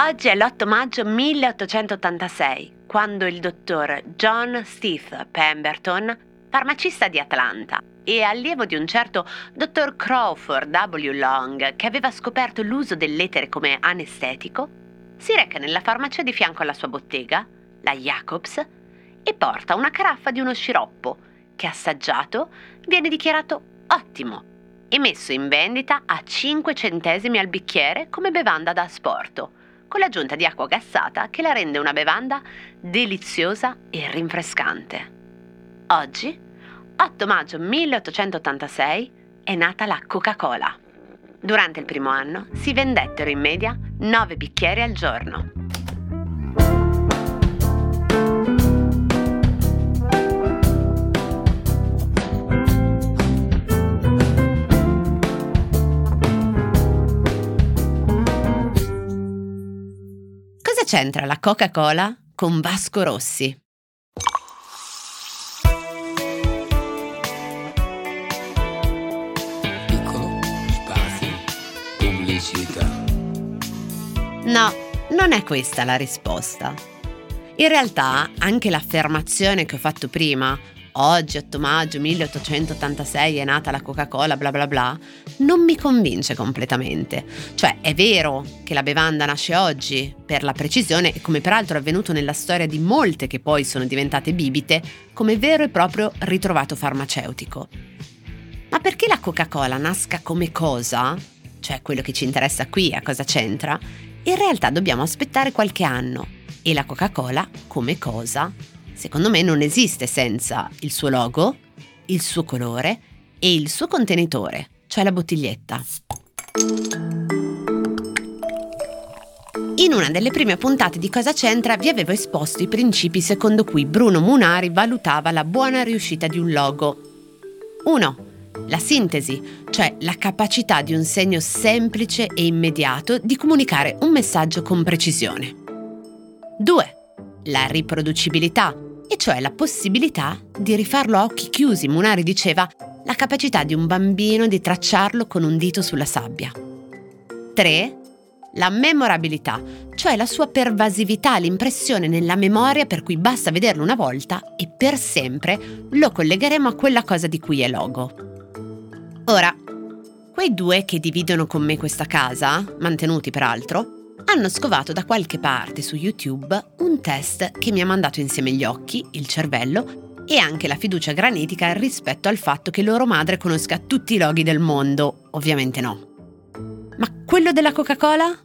Oggi è l'8 maggio 1886, quando il dottor John Stith Pemberton, farmacista di Atlanta e allievo di un certo dottor Crawford W. Long, che aveva scoperto l'uso dell'etere come anestetico, si reca nella farmacia di fianco alla sua bottega, la Jacobs, e porta una caraffa di uno sciroppo che assaggiato viene dichiarato ottimo e messo in vendita a 5 centesimi al bicchiere come bevanda da asporto, con l'aggiunta di acqua gassata che la rende una bevanda deliziosa e rinfrescante. Oggi, 8 maggio 1886, è nata la Coca-Cola. Durante il primo anno si vendettero in media 9 bicchieri al giorno. C'entra la Coca-Cola con Vasco Rossi? Piccolo spazio pubblicità. No, non è questa la risposta. In realtà, anche l'affermazione che ho fatto prima, oggi 8 maggio 1886 è nata la Coca-Cola, bla bla bla, non mi convince completamente. Cioè, è vero che la bevanda nasce oggi, per la precisione, e come peraltro è avvenuto nella storia di molte che poi sono diventate bibite, come vero e proprio ritrovato farmaceutico. Ma perché la Coca-Cola nasca come cosa, cioè quello che ci interessa qui, a cosa c'entra, in realtà dobbiamo aspettare qualche anno e la Coca-Cola come cosa, secondo me non esiste senza il suo logo, il suo colore e il suo contenitore, cioè la bottiglietta. In una delle prime puntate di Cosa c'entra vi avevo esposto i principi secondo cui Bruno Munari valutava la buona riuscita di un logo. 1. La sintesi, cioè la capacità di un segno semplice e immediato di comunicare un messaggio con precisione. 2. La riproducibilità, e cioè la possibilità di rifarlo a occhi chiusi, Munari diceva, la capacità di un bambino di tracciarlo con un dito sulla sabbia. 3. La memorabilità, cioè la sua pervasività, l'impressione nella memoria per cui basta vederlo una volta e per sempre lo collegheremo a quella cosa di cui è logo. Ora, quei due che dividono con me questa casa, mantenuti peraltro, hanno scovato da qualche parte su YouTube un test che mi ha mandato insieme gli occhi, il cervello e anche la fiducia granitica rispetto al fatto che loro madre conosca tutti i loghi del mondo. Ovviamente no. Ma quello della Coca-Cola?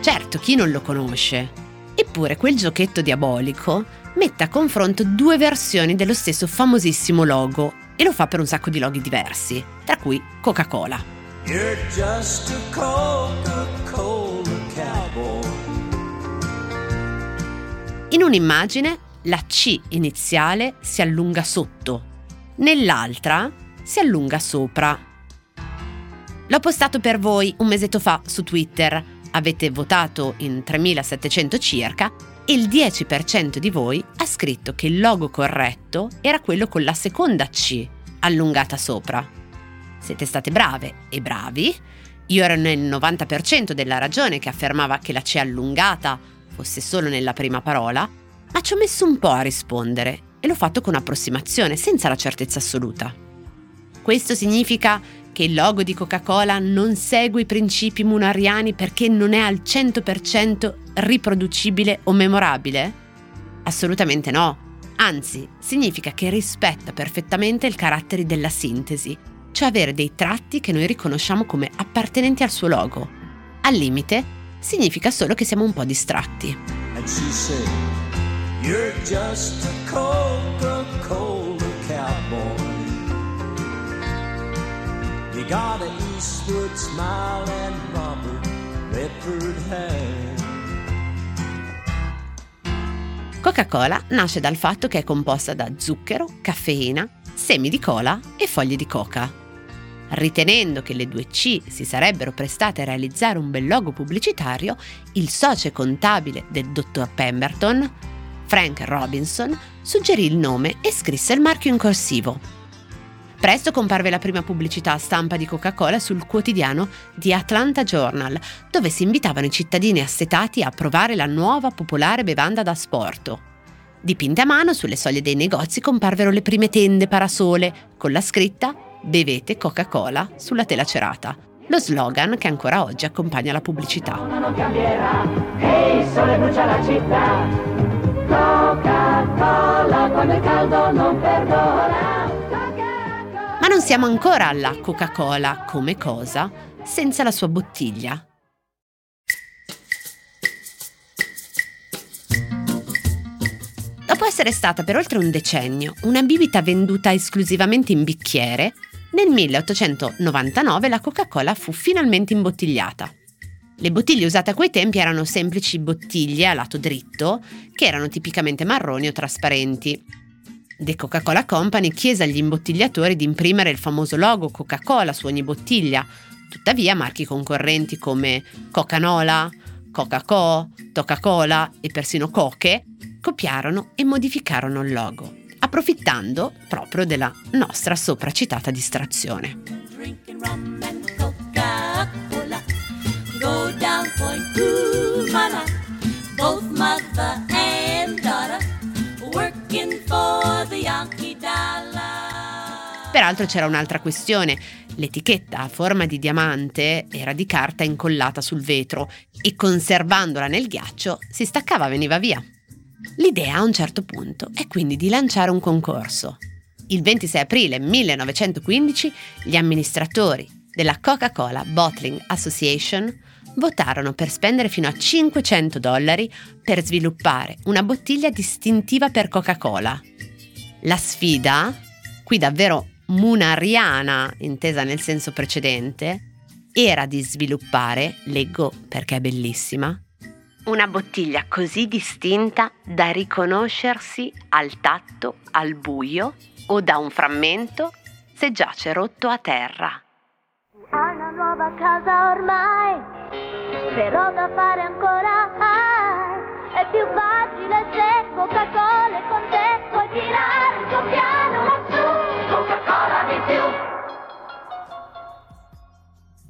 Certo, chi non lo conosce? Eppure quel giochetto diabolico mette a confronto due versioni dello stesso famosissimo logo e lo fa per un sacco di loghi diversi, tra cui Coca-Cola. You're just a Coca-Cola cowboy. In un'immagine la C iniziale si allunga sotto, nell'altra si allunga sopra. L'ho postato per voi un mesetto fa su Twitter, avete votato in 3700 circa e il 10% di voi ha scritto che il logo corretto era quello con la seconda C allungata sopra. Siete state brave e bravi. Io ero nel 90% della ragione che affermava che la C allungata fosse solo nella prima parola, ma ci ho messo un po' a rispondere e l'ho fatto con approssimazione, senza la certezza assoluta. Questo significa che il logo di Coca-Cola non segue i principi munariani perché non è al 100% riproducibile o memorabile? Assolutamente no. Anzi, significa che rispetta perfettamente il carattere della sintesi, cioè avere dei tratti che noi riconosciamo come appartenenti al suo logo. Al limite, significa solo che siamo un po' distratti. Coca-Cola nasce dal fatto che è composta da zucchero, caffeina, semi di cola e foglie di coca. Ritenendo che le due C si sarebbero prestate a realizzare un bel logo pubblicitario, il socio contabile del dottor Pemberton, Frank Robinson, suggerì il nome e scrisse il marchio in corsivo. Presto comparve la prima pubblicità a stampa di Coca-Cola sul quotidiano The Atlanta Journal, dove si invitavano i cittadini assetati a provare la nuova popolare bevanda da sport. Dipinte a mano sulle soglie dei negozi comparvero le prime tende parasole con la scritta Bevete Coca-Cola sulla tela cerata, lo slogan che ancora oggi accompagna la pubblicità. Ma non siamo ancora alla Coca-Cola come cosa senza la sua bottiglia. Essere stata per oltre un decennio una bibita venduta esclusivamente in bicchiere, nel 1899 la Coca-Cola fu finalmente imbottigliata. Le bottiglie usate a quei tempi erano semplici bottiglie a lato dritto, che erano tipicamente marroni o trasparenti. The Coca-Cola Company chiese agli imbottigliatori di imprimere il famoso logo Coca-Cola su ogni bottiglia. Tuttavia, marchi concorrenti come Coca-Nola, Coca-Co, Coca-Cola e persino Coche copiarono e modificarono il logo approfittando proprio della nostra sopracitata distrazione. Peraltro c'era un'altra questione. L'etichetta a forma di diamante era di carta incollata sul vetro e conservandola nel ghiaccio si staccava e veniva via. L'idea a un certo punto è quindi di lanciare un concorso. Il 26 aprile 1915 gli amministratori della Coca-Cola Bottling Association votarono per spendere fino a 500 dollari per sviluppare una bottiglia distintiva per Coca-Cola. La sfida, qui davvero munariana intesa nel senso precedente, era di sviluppare, leggo perché è bellissima, una bottiglia così distinta da riconoscersi al tatto, al buio o da un frammento se giace rotto a terra. Hai una nuova casa ormai, però da fare ancora hai. È più facile se Coca-Cola con te puoi tirare il tuo piano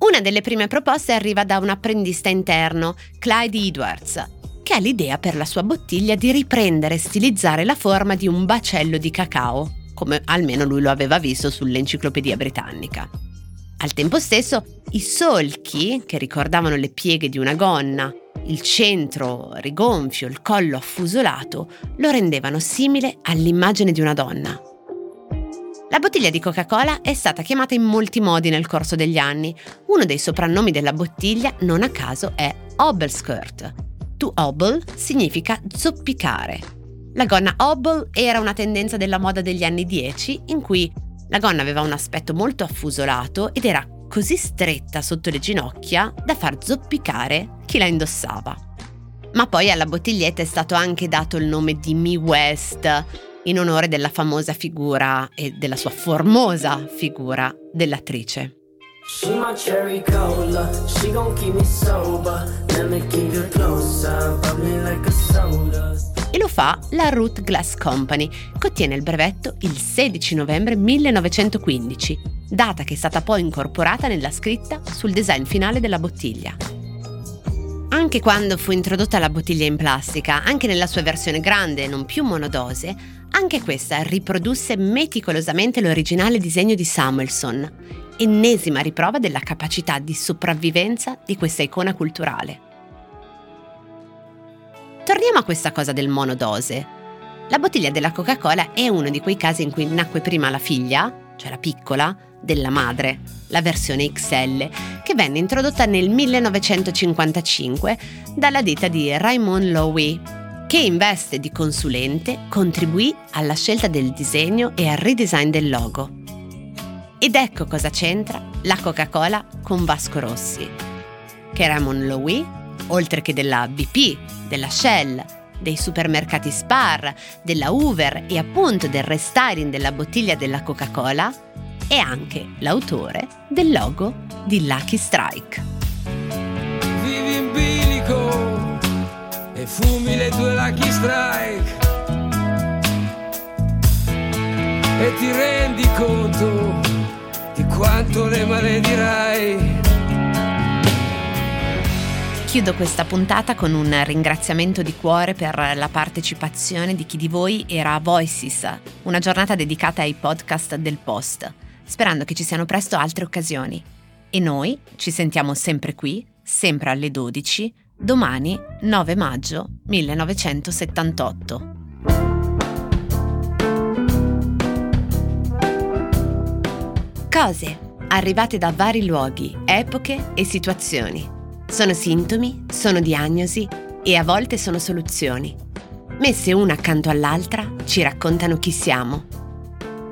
Una delle prime proposte arriva da un apprendista interno, Clyde Edwards, che ha l'idea per la sua bottiglia di riprendere e stilizzare la forma di un bacello di cacao, come almeno lui lo aveva visto sull'enciclopedia britannica. Al tempo stesso, i solchi, che ricordavano le pieghe di una gonna, il centro rigonfio, il collo affusolato, lo rendevano simile all'immagine di una donna. La bottiglia di Coca-Cola è stata chiamata in molti modi nel corso degli anni. Uno dei soprannomi della bottiglia, non a caso, è Hobble Skirt. To hobble significa zoppicare. La gonna hobble era una tendenza della moda degli anni 10 in cui la gonna aveva un aspetto molto affusolato ed era così stretta sotto le ginocchia da far zoppicare chi la indossava. Ma poi alla bottiglietta è stato anche dato il nome di Mi West, in onore della famosa figura e della sua formosa figura dell'attrice. E lo fa la Root Glass Company, che ottiene il brevetto il 16 novembre 1915, data che è stata poi incorporata nella scritta sul design finale della bottiglia. Anche quando fu introdotta la bottiglia in plastica, anche nella sua versione grande e non più monodose, anche questa riprodusse meticolosamente l'originale disegno di Samuelson, ennesima riprova della capacità di sopravvivenza di questa icona culturale. Torniamo a questa cosa del monodose. La bottiglia della Coca-Cola è uno di quei casi in cui nacque prima la figlia, cioè la piccola, della madre, la versione XL, che venne introdotta nel 1955 dalla ditta di Raymond Loewy, che in veste di consulente contribuì alla scelta del disegno e al redesign del logo. Ed ecco cosa c'entra la Coca-Cola con Vasco Rossi, che Ramon Lowy, oltre che della BP, della Shell, dei supermercati Spar, della Hoover e appunto del restyling della bottiglia della Coca-Cola, è anche l'autore del logo di Lucky Strike. Vivi in bilico fumi le tue lucky strike. e ti rendi conto di quanto le maledirai. Chiudo questa puntata con un ringraziamento di cuore per la partecipazione di chi di voi era a Voices, una giornata dedicata ai podcast del Post, sperando che ci siano presto altre occasioni. E noi ci sentiamo sempre qui, sempre alle 12, domani 9 maggio 1978. Cose arrivate da vari luoghi, epoche e situazioni. Sono sintomi, sono diagnosi e a volte sono soluzioni. Messe una accanto all'altra ci raccontano chi siamo.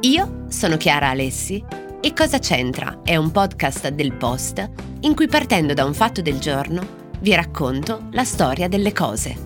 Io sono Chiara Alessi e Cosa c'entra è un podcast del Post in cui partendo da un fatto del giorno vi racconto la storia delle cose.